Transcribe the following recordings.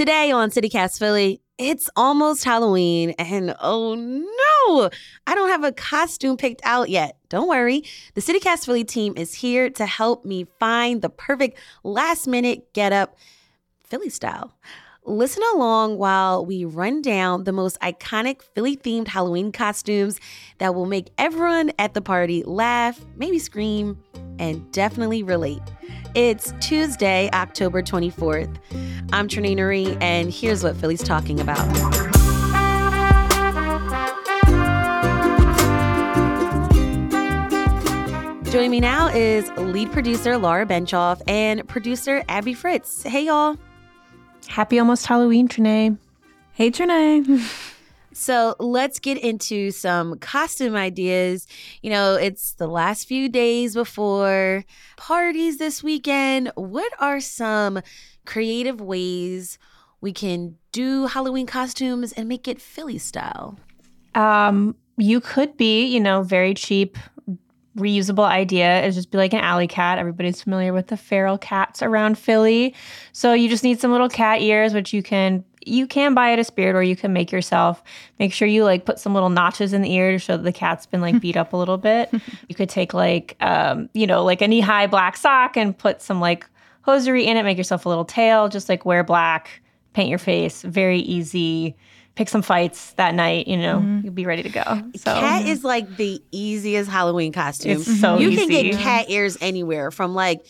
Today on CityCast Philly, it's almost Halloween, and oh no, I don't have a costume picked out yet. Don't worry, the CityCast Philly team is here to help me find the perfect last minute get up Philly style. Listen along while we run down the most iconic Philly themed Halloween costumes that will make everyone at the party laugh, maybe scream, and definitely relate. It's Tuesday, October 24th. I'm Trenae Nuri, and here's what Philly's talking about. Joining me now is lead producer Laura Benshoff and producer Abby Fritz. Hey, y'all. Happy almost Halloween, Trenae. Hey, Trenae. So let's get into some costume ideas. You know, it's the last few days before parties this weekend. What are some creative ways we can do Halloween costumes and make it Philly style? Um, you could be, you know, very cheap, reusable idea is just be like an alley cat. Everybody's familiar with the feral cats around Philly. So you just need some little cat ears, which you can you can buy at a spirit or you can make yourself. Make sure you like put some little notches in the ear to show that the cat's been like beat up a little bit. You could take like um, you know, like a knee-high black sock and put some like hosiery in it, make yourself a little tail, just like wear black, paint your face, very easy. Pick some fights that night, you know, mm-hmm. you'll be ready to go. So cat is like the easiest Halloween costume. It's so you easy. can get cat ears anywhere from like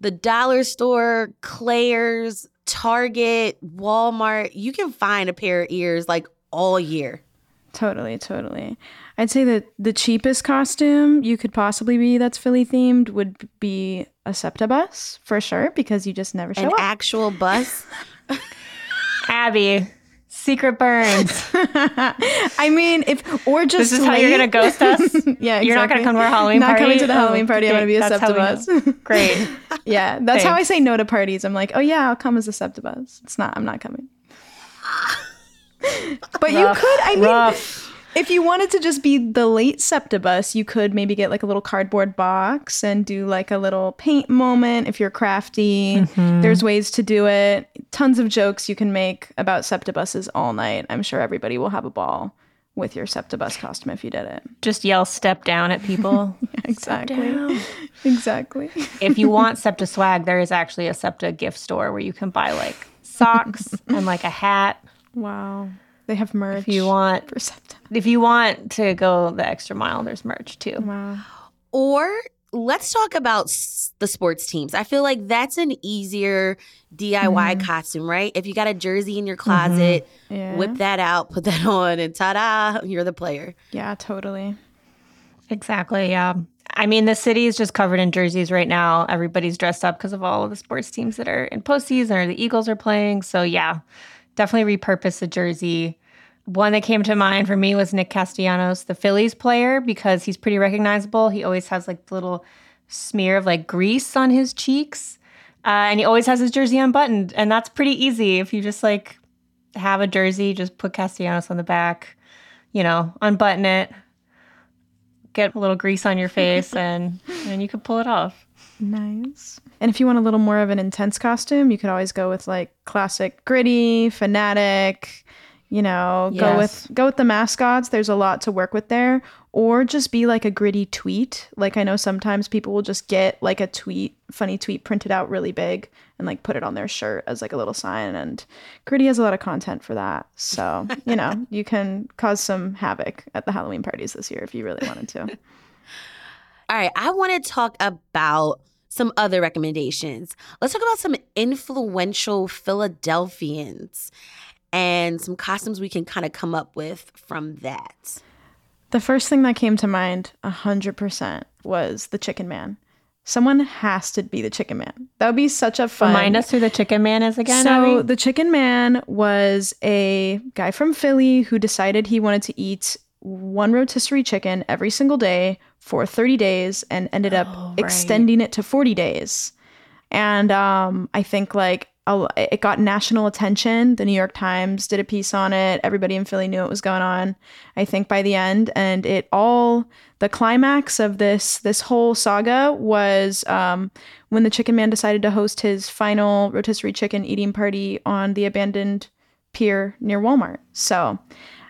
the dollar store, Claire's, Target, Walmart, you can find a pair of ears like all year. Totally, totally. I'd say that the cheapest costume you could possibly be that's Philly themed would be a SEPTA bus for sure because you just never show An up. actual bus. Abby, secret burns. I mean, if or just this is late. how you're gonna ghost us. yeah, exactly. you're not gonna come to our Halloween not party. Not coming to the Halloween Oh, party. I'm gonna be a that's how SEPTA we bus. know. Great. yeah, that's how I say no to parties. I'm like, oh yeah, I'll come as a SEPTA bus. It's not. I'm not coming. but you could. I mean, rough. If you wanted to just be the late SEPTA bus, you could maybe get like a little cardboard box and do like a little paint moment if you're crafty. Mm-hmm. There's ways to do it. Tons of jokes you can make about SEPTA buses all night. I'm sure everybody will have a ball with your SEPTA bus costume if you did it. Just yell "step down" at people. Exactly. Exactly. if you want SEPTA swag, there is actually a SEPTA gift store where you can buy like socks and like a hat. Wow. They have merch. If you want, for septa. if you want to go the extra mile, there's merch too. Wow. Or let's talk about s- the sports teams. I feel like that's an easier DIY mm-hmm. costume, right? If you got a jersey in your mm-hmm. closet, Yeah. whip that out, put that on, and ta da, you're the player. Yeah, totally. Exactly. Yeah. I mean, the city is just covered in jerseys right now. Everybody's dressed up because of all of the sports teams that are in postseason or the Eagles are playing. So yeah, definitely repurpose the jersey. One that came to mind for me was Nick Castellanos, the Phillies player, because he's pretty recognizable. He always has like the little smear of like grease on his cheeks. Uh, and he always has his jersey unbuttoned. And that's pretty easy. If you just like have a jersey, just put Castellanos on the back, you know, unbutton it, get a little grease on your face, and and you can pull it off. Nice. And if you want a little more of an intense costume, you could always go with like classic gritty, Phanatic, you know, go with go with the mascots. There's a lot to work with there. Or just be like a gritty tweet. Like I know sometimes people will just get like a tweet, funny tweet printed out really big and like put it on their shirt as like a little sign. And gritty has a lot of content for that. So, you know, you can cause some havoc at the Halloween parties this year if you really wanted to. All right, I want to talk about some other recommendations. Let's talk about some influential Philadelphians and some costumes we can kind of come up with from that. The first thing that came to mind, 100%, was the Chicken Man. Someone has to be the Chicken Man. That would be such a fun. Remind us who the Chicken Man is again. So, Abby? the Chicken Man was a guy from Philly who decided he wanted to eat one rotisserie chicken every single day for 30 days and ended up Oh, right. extending it to 40 days. And um, I think like it got national attention. The New York Times did a piece on it. Everybody in Philly knew what was going on. I think by the end, and it all the climax of this this whole saga was um, when the Chicken Man decided to host his final rotisserie chicken eating party on the abandoned pier near Walmart. So.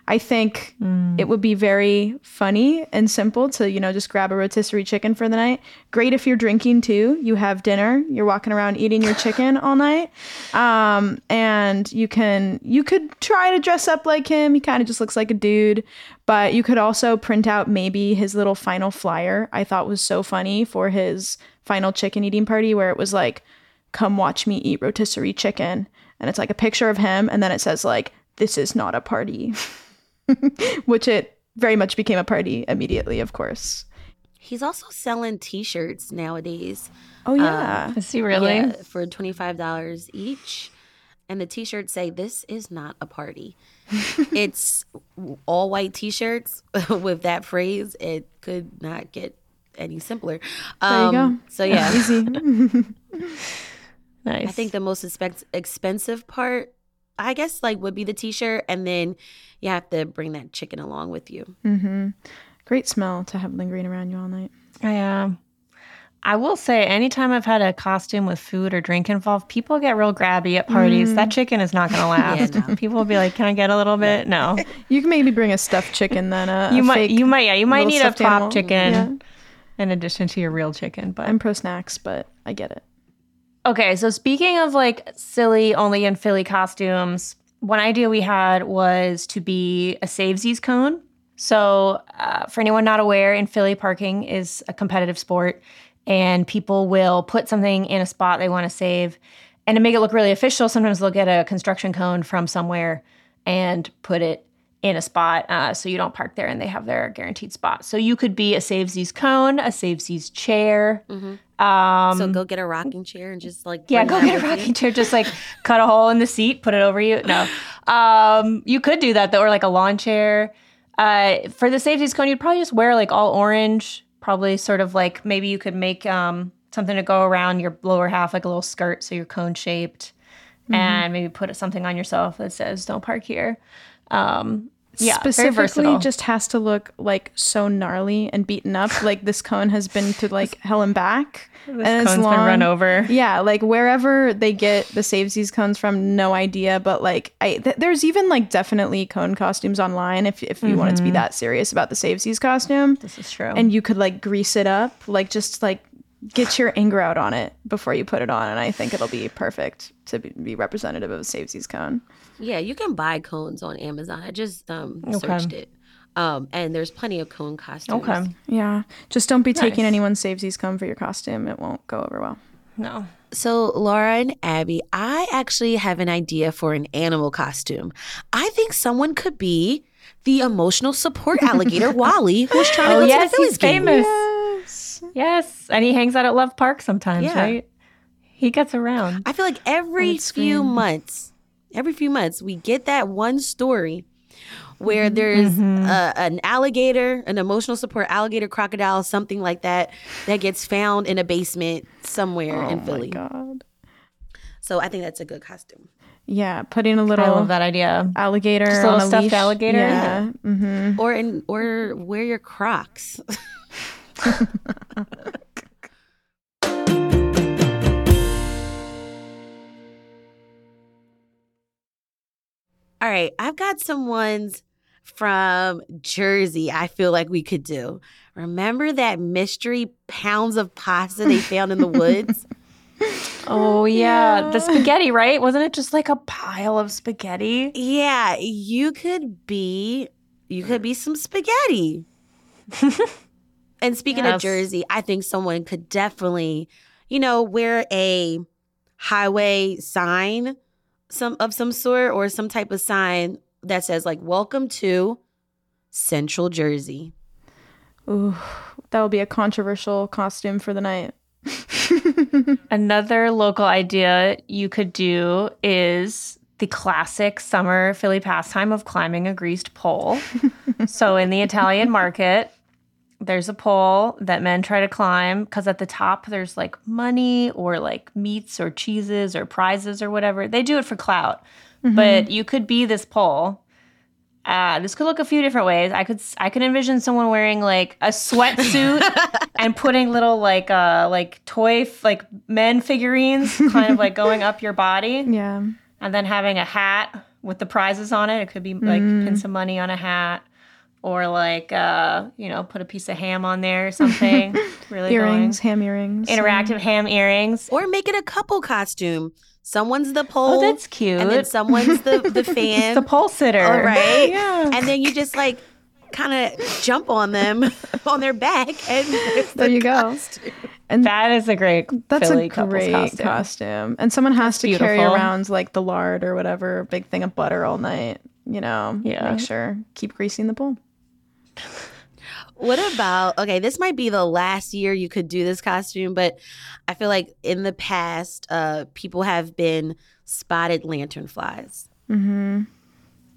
I think it would be very funny and simple to, you know, just grab a rotisserie chicken for the night. Great if you're drinking too. You have dinner, you're walking around eating your chicken all night. Um, and you can you could try to dress up like him. He kind of just looks like a dude, but you could also print out maybe his little final flyer. I thought was so funny for his final chicken eating party where it was like come watch me eat rotisserie chicken and it's like a picture of him and then it says like this is not a party. which it very much became a party immediately, of course. He's also selling T-shirts nowadays. Oh yeah. Is he really? Yeah, for twenty five dollars each, and the T-shirts say "This is not a party." it's all white T-shirts with that phrase. It could not get any simpler. there you go. Um, So yeah, Easy. Nice. I think the most expen- expensive part, I guess, like would be the T-shirt, and then you have to bring that chicken along with you. hmm Great smell to have lingering around you all night. Yeah. I will say, anytime I've had a costume with food or drink involved, people get real grabby at parties. That chicken is not going to last. Yeah, no. People will be like, "Can I get a little bit?" No, You can maybe bring a stuffed chicken then. A, you a might, fake you might, yeah, you might need a stuffed pop animal. chicken Yeah. in addition to your real chicken. But I'm pro snacks, but I get it. Okay, so speaking of like silly only in Philly costumes, one idea we had was to be a savesies cone. So, uh, for anyone not aware, in Philly, parking is a competitive sport, and people will put something in a spot they want to save. And to make it look really official, sometimes they'll get a construction cone from somewhere and put it in a spot uh, so you don't park there and they have their guaranteed spot. So, you could be a savesies cone, a savesies chair. Um, so go get a rocking chair and just like yeah, go get a with you. rocking chair. Just like cut a hole in the seat, put it over you. No, um, you could do that though, or like a lawn chair. Uh, for the savesies cone, you'd probably just wear like all orange. Probably sort of like maybe you could make um, something to go around your lower half, like a little skirt, so you're cone shaped, and maybe put something on yourself that says "Don't park here." Um, yeah, Specifically, just has to look like so gnarly and beaten up. like this cone has been to like hell and back. this and cone's been run over. Yeah, like wherever they get the savesies cones from, no idea. But like, I th- there's even like definitely cone costumes online if if you wanted to be mm-hmm. that serious about the savesies costume, This is true. and you could like grease it up, like just like get your anger out on it before you put it on, and I think it'll be perfect to be, be representative of a savesies cone. Yeah, you can buy cones on Amazon. I just um Okay. searched it. Um and there's plenty of cone costumes. okay, Yeah, just don't be taking anyone's savesies cone for your costume; it won't go over well. no. So Laura and Abby, I actually have an idea for an animal costume. I think someone could be the emotional support alligator Wally who's trying to Oh go yes, to the Phillies he's game. famous. Yes. Yes, and he hangs out at Love Park sometimes, Yeah. right? He gets around. I feel like every few months, every few months, we get that one story where Mm-hmm. there's a, an alligator, an emotional support alligator, crocodile, something like that, that gets found in a basement somewhere in Oh Philly. my god. So I think that's a good costume. Yeah, putting a little I love that idea. alligator Just a little on a stuffed leash. alligator? Yeah. Mm-hmm. Or in or wear your Crocs. All right, I've got some ones from Jersey I feel like we could do. Remember that mystery pounds of pasta they found in the woods? Oh yeah. the spaghetti, right? Wasn't it just like a pile of spaghetti? Yeah, you could be you could be some spaghetti. and speaking of Jersey, I think someone could definitely, you know, wear a highway sign some of some sort or some type of sign that says like welcome to Central Jersey. Ooh, that would be a controversial costume for the night. Another local idea you could do is the classic summer Philly pastime of climbing a greased pole. so in the Italian market, there's a pole that men try to climb because at the top there's like money or like meats or cheeses or prizes or whatever. They do it for clout, but you could be this pole. Uh, this could look a few different ways. I could I could envision someone wearing like a sweatsuit and putting little like uh like toy f- like men figurines kind of like going up your body Yeah. and then having a hat with the prizes on it. It could be like pin some money on a hat, or like uh, you know, put a piece of ham on there or something. really Earrings, ham earrings. going. interactive ham earrings. Or make it a couple costume. Someone's the pole. Oh, that's cute. And then someone's the, the fan. the pole sitter. All right. Yeah. And then you just like kind of jump on them on their back and there's There the you go. And That is a great that's Philly a great costume. costume. And someone has to carry around like the lard or whatever, big thing of butter all night. You know, Yeah. make sure keep greasing the bowl. What about okay? This might be the last year you could do this costume, but I feel like in the past, uh, people have been spotted lantern flies. Mm-hmm.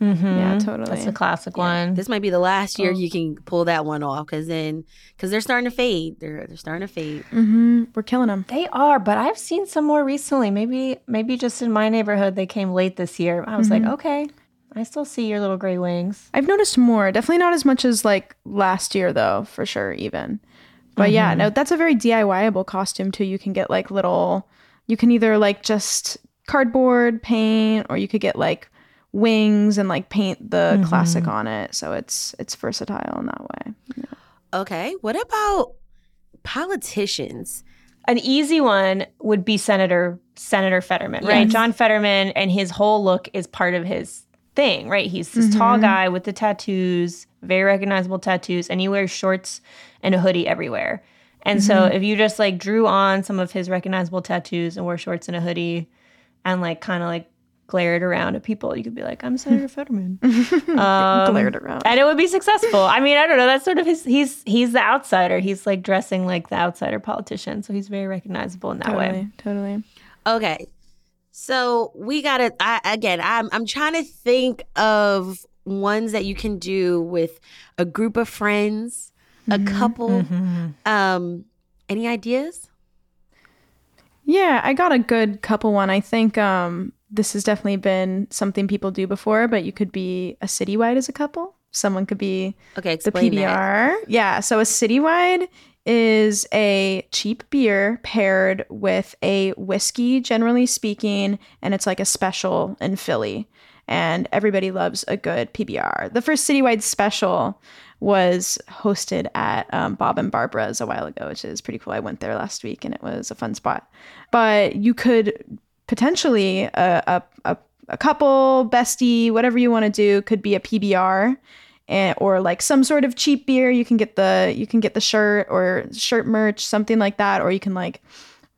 Mm-hmm. Yeah, totally. That's a classic one. This might be the last year Oh. you can pull that one off because then because they're starting to fade. They're they're starting to fade. Mm-hmm. We're killing them. They are, but I've seen some more recently. Maybe, maybe just in my neighborhood, they came late this year. I was like, okay, I still see your little gray wings. I've noticed more. Definitely not as much as like last year though, for sure even. But yeah, mm-hmm. no, that's a very DIYable costume too. You can get like little you can either like just cardboard paint or you could get like wings and like paint the mm-hmm. classic on it. So it's it's versatile in that way. Okay, what about politicians? An easy one would be Senator Senator Fetterman, right? Yes. John Fetterman and his whole look is part of his thing, right? He's this tall guy with the tattoos, very recognizable tattoos, and he wears shorts and a hoodie everywhere. And so if you just like drew on some of his recognizable tattoos and wore shorts and a hoodie and like kind of like glared around at people, you could be like, I'm Senator Fetterman. Um, Glared around. and it would be successful. I mean, I don't know. That's sort of his. He's he's the outsider. He's like dressing like the outsider politician, so he's very recognizable in that Totally. way. Totally. Okay, so we gotta. I, again, I'm I'm trying to think of ones that you can do with a group of friends, a couple. Um, any ideas? Yeah, I got a good couple one. I think um, this has definitely been something people do before, but you could be a citywide as a couple. Someone could be Okay, the explain that. PBR. Yeah, so a citywide is a cheap beer paired with a whiskey, generally speaking, and it's like a special in Philly. And everybody loves a good PBR. The first citywide special was hosted at um, Bob and Barbara's a while ago, which is pretty cool. I went there last week and it was a fun spot. But you could potentially a, a, a, a couple, bestie, whatever you want to do, could be a PBR and, or like some sort of cheap beer. You can get the you can get the shirt or shirt merch, something like that, or you can like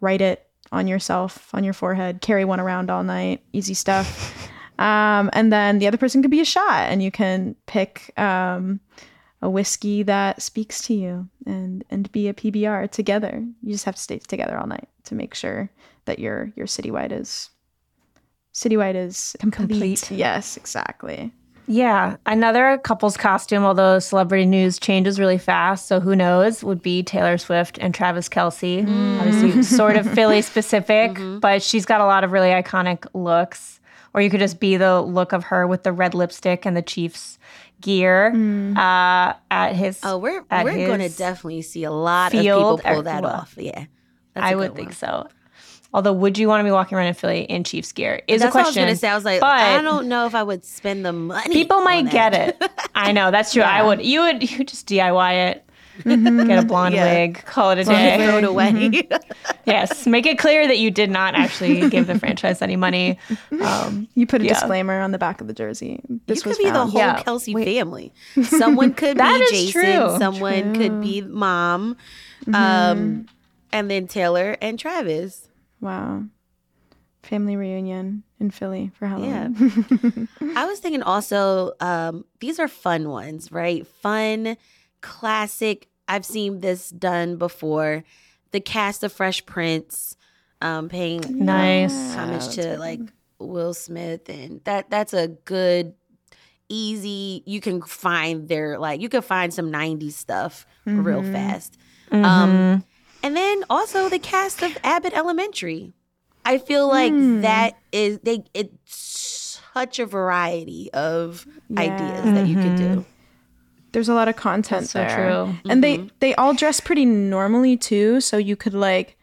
write it on yourself on your forehead, carry one around all night, easy stuff. um, and then the other person could be a shot, and you can pick um, a whiskey that speaks to you and and be a PBR together. You just have to stay together all night to make sure that your your citywide is citywide is complete. Complete. Yes, exactly. Yeah, another couple's costume, although celebrity news changes really fast, so who knows, would be Taylor Swift and Travis Kelce. Mm. Obviously, sort of Philly specific, mm-hmm. but she's got a lot of really iconic looks. Or you could just be the look of her with the red lipstick and the Chiefs gear mm. uh, at his. Oh, we're we're going to definitely see a lot of people pull that well, off. Yeah, that's a I good would one. think so. Although, would you want to be walking around in Philly in Chiefs gear? Is That's a what I was question. gonna say. I was like, but I don't know if I would spend the money. People might that. get it. I know that's true. I would. You would. You just DIY it. Get a blonde Yeah. wig. Call it a Throw day. it away. yes. Make it clear that you did not actually give the franchise any money. Um, You put a Yeah. disclaimer on the back of the jersey. This you could was be the whole Yeah. Kelce Wait. family. Someone could That be Jason. true. Someone could be mom. Um, and then Taylor and Travis. Wow. Family reunion in Philly for Halloween. I was thinking also, um, these are fun ones, right? Fun, classic. I've seen this done before. The cast of Fresh Prince, um, paying nice. homage that's to right. like Will Smith, and that that's a good, easy. You can find their like you can find some 90s stuff real Mhm. fast. Mhm. Um, and then also the cast of Abbott Elementary. I feel like Hmm. that is they it's such a variety of ideas Yeah. that you could Mhm. do. There's a lot of content That's so there. true. And they Mhm. they all dress pretty normally too, so you could like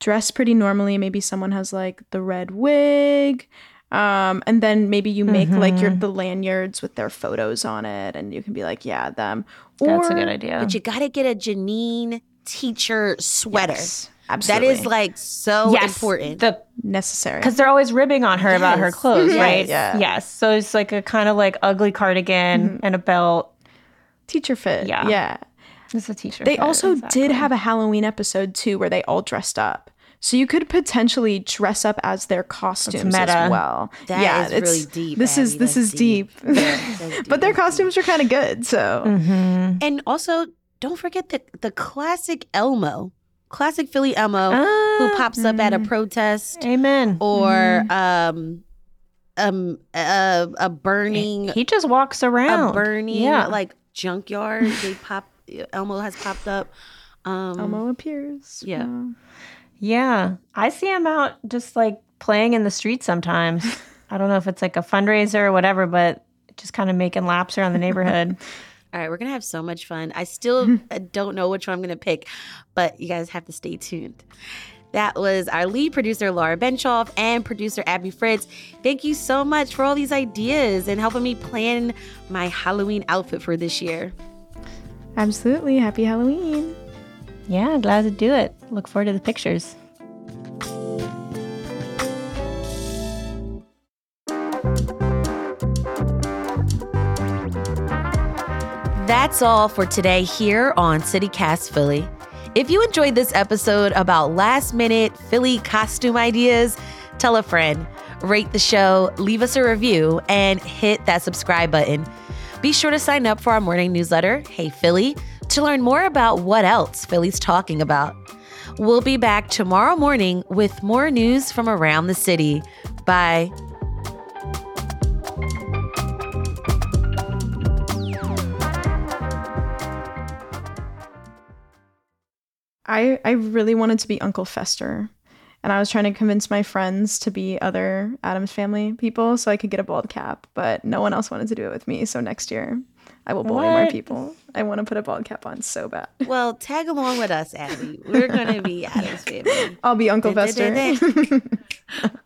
dress pretty normally. Maybe someone has like the red wig. Um, and then maybe you make like your Mhm. the lanyards with their photos on it, and you can be like, yeah, them. Or That's a good idea. But you got to get a Janine teacher sweater. Yes, absolutely is like so yes, important. The necessary. because they're always ribbing on her about her clothes, Yes. right? Yeah. Yes. So it's like a kind of like ugly cardigan Mhm. and a belt. teacher fit. Yeah. yeah. It's a teacher. They fit, also exactly. did have a Halloween episode too where they all dressed up. So you could potentially dress up as their costumes as meta. well. That yeah, is it's really deep, This is this is deep. deep. Yeah, that's but their costumes are kind of good. So Mhm. And also, don't forget the the classic Elmo, classic Philly Elmo, Ah, who pops up at a mhm. protest Amen. or um um a, a burning He just walks around. a burning Yeah. like junkyard. they pop Elmo has popped up. Um, Elmo appears. yeah. Yeah. I see him out just like playing in the street sometimes. I don't know if it's like a fundraiser or whatever, but just kind of making laps around the neighborhood. All right, we're gonna have so much fun. I still uh, don't know which one I'm gonna pick, but you guys have to stay tuned. That was our lead producer, Laura Benshoff, and producer, Abby Fritz. Thank you so much for all these ideas and helping me plan my Halloween outfit for this year. Absolutely. Happy Halloween. yeah, glad to do it. Look forward to the pictures. That's all for today here on CityCast Philly. If you enjoyed this episode about last minute Philly costume ideas, tell a friend, rate the show, leave us a review, and hit that subscribe button. Be sure to sign up for our morning newsletter, Hey Philly, to learn more about what else Philly's talking about. We'll be back tomorrow morning with more news from around the city. Bye. I I really wanted to be Uncle Fester. And I was trying to convince my friends to be other Addams family people so I could get a bald cap, but no one else wanted to do it with me. So next year, I will bully more people. I want to put a bald cap on so bad. Well, tag along with us, Abby. We're going to be Addams family. I'll be Uncle Fester.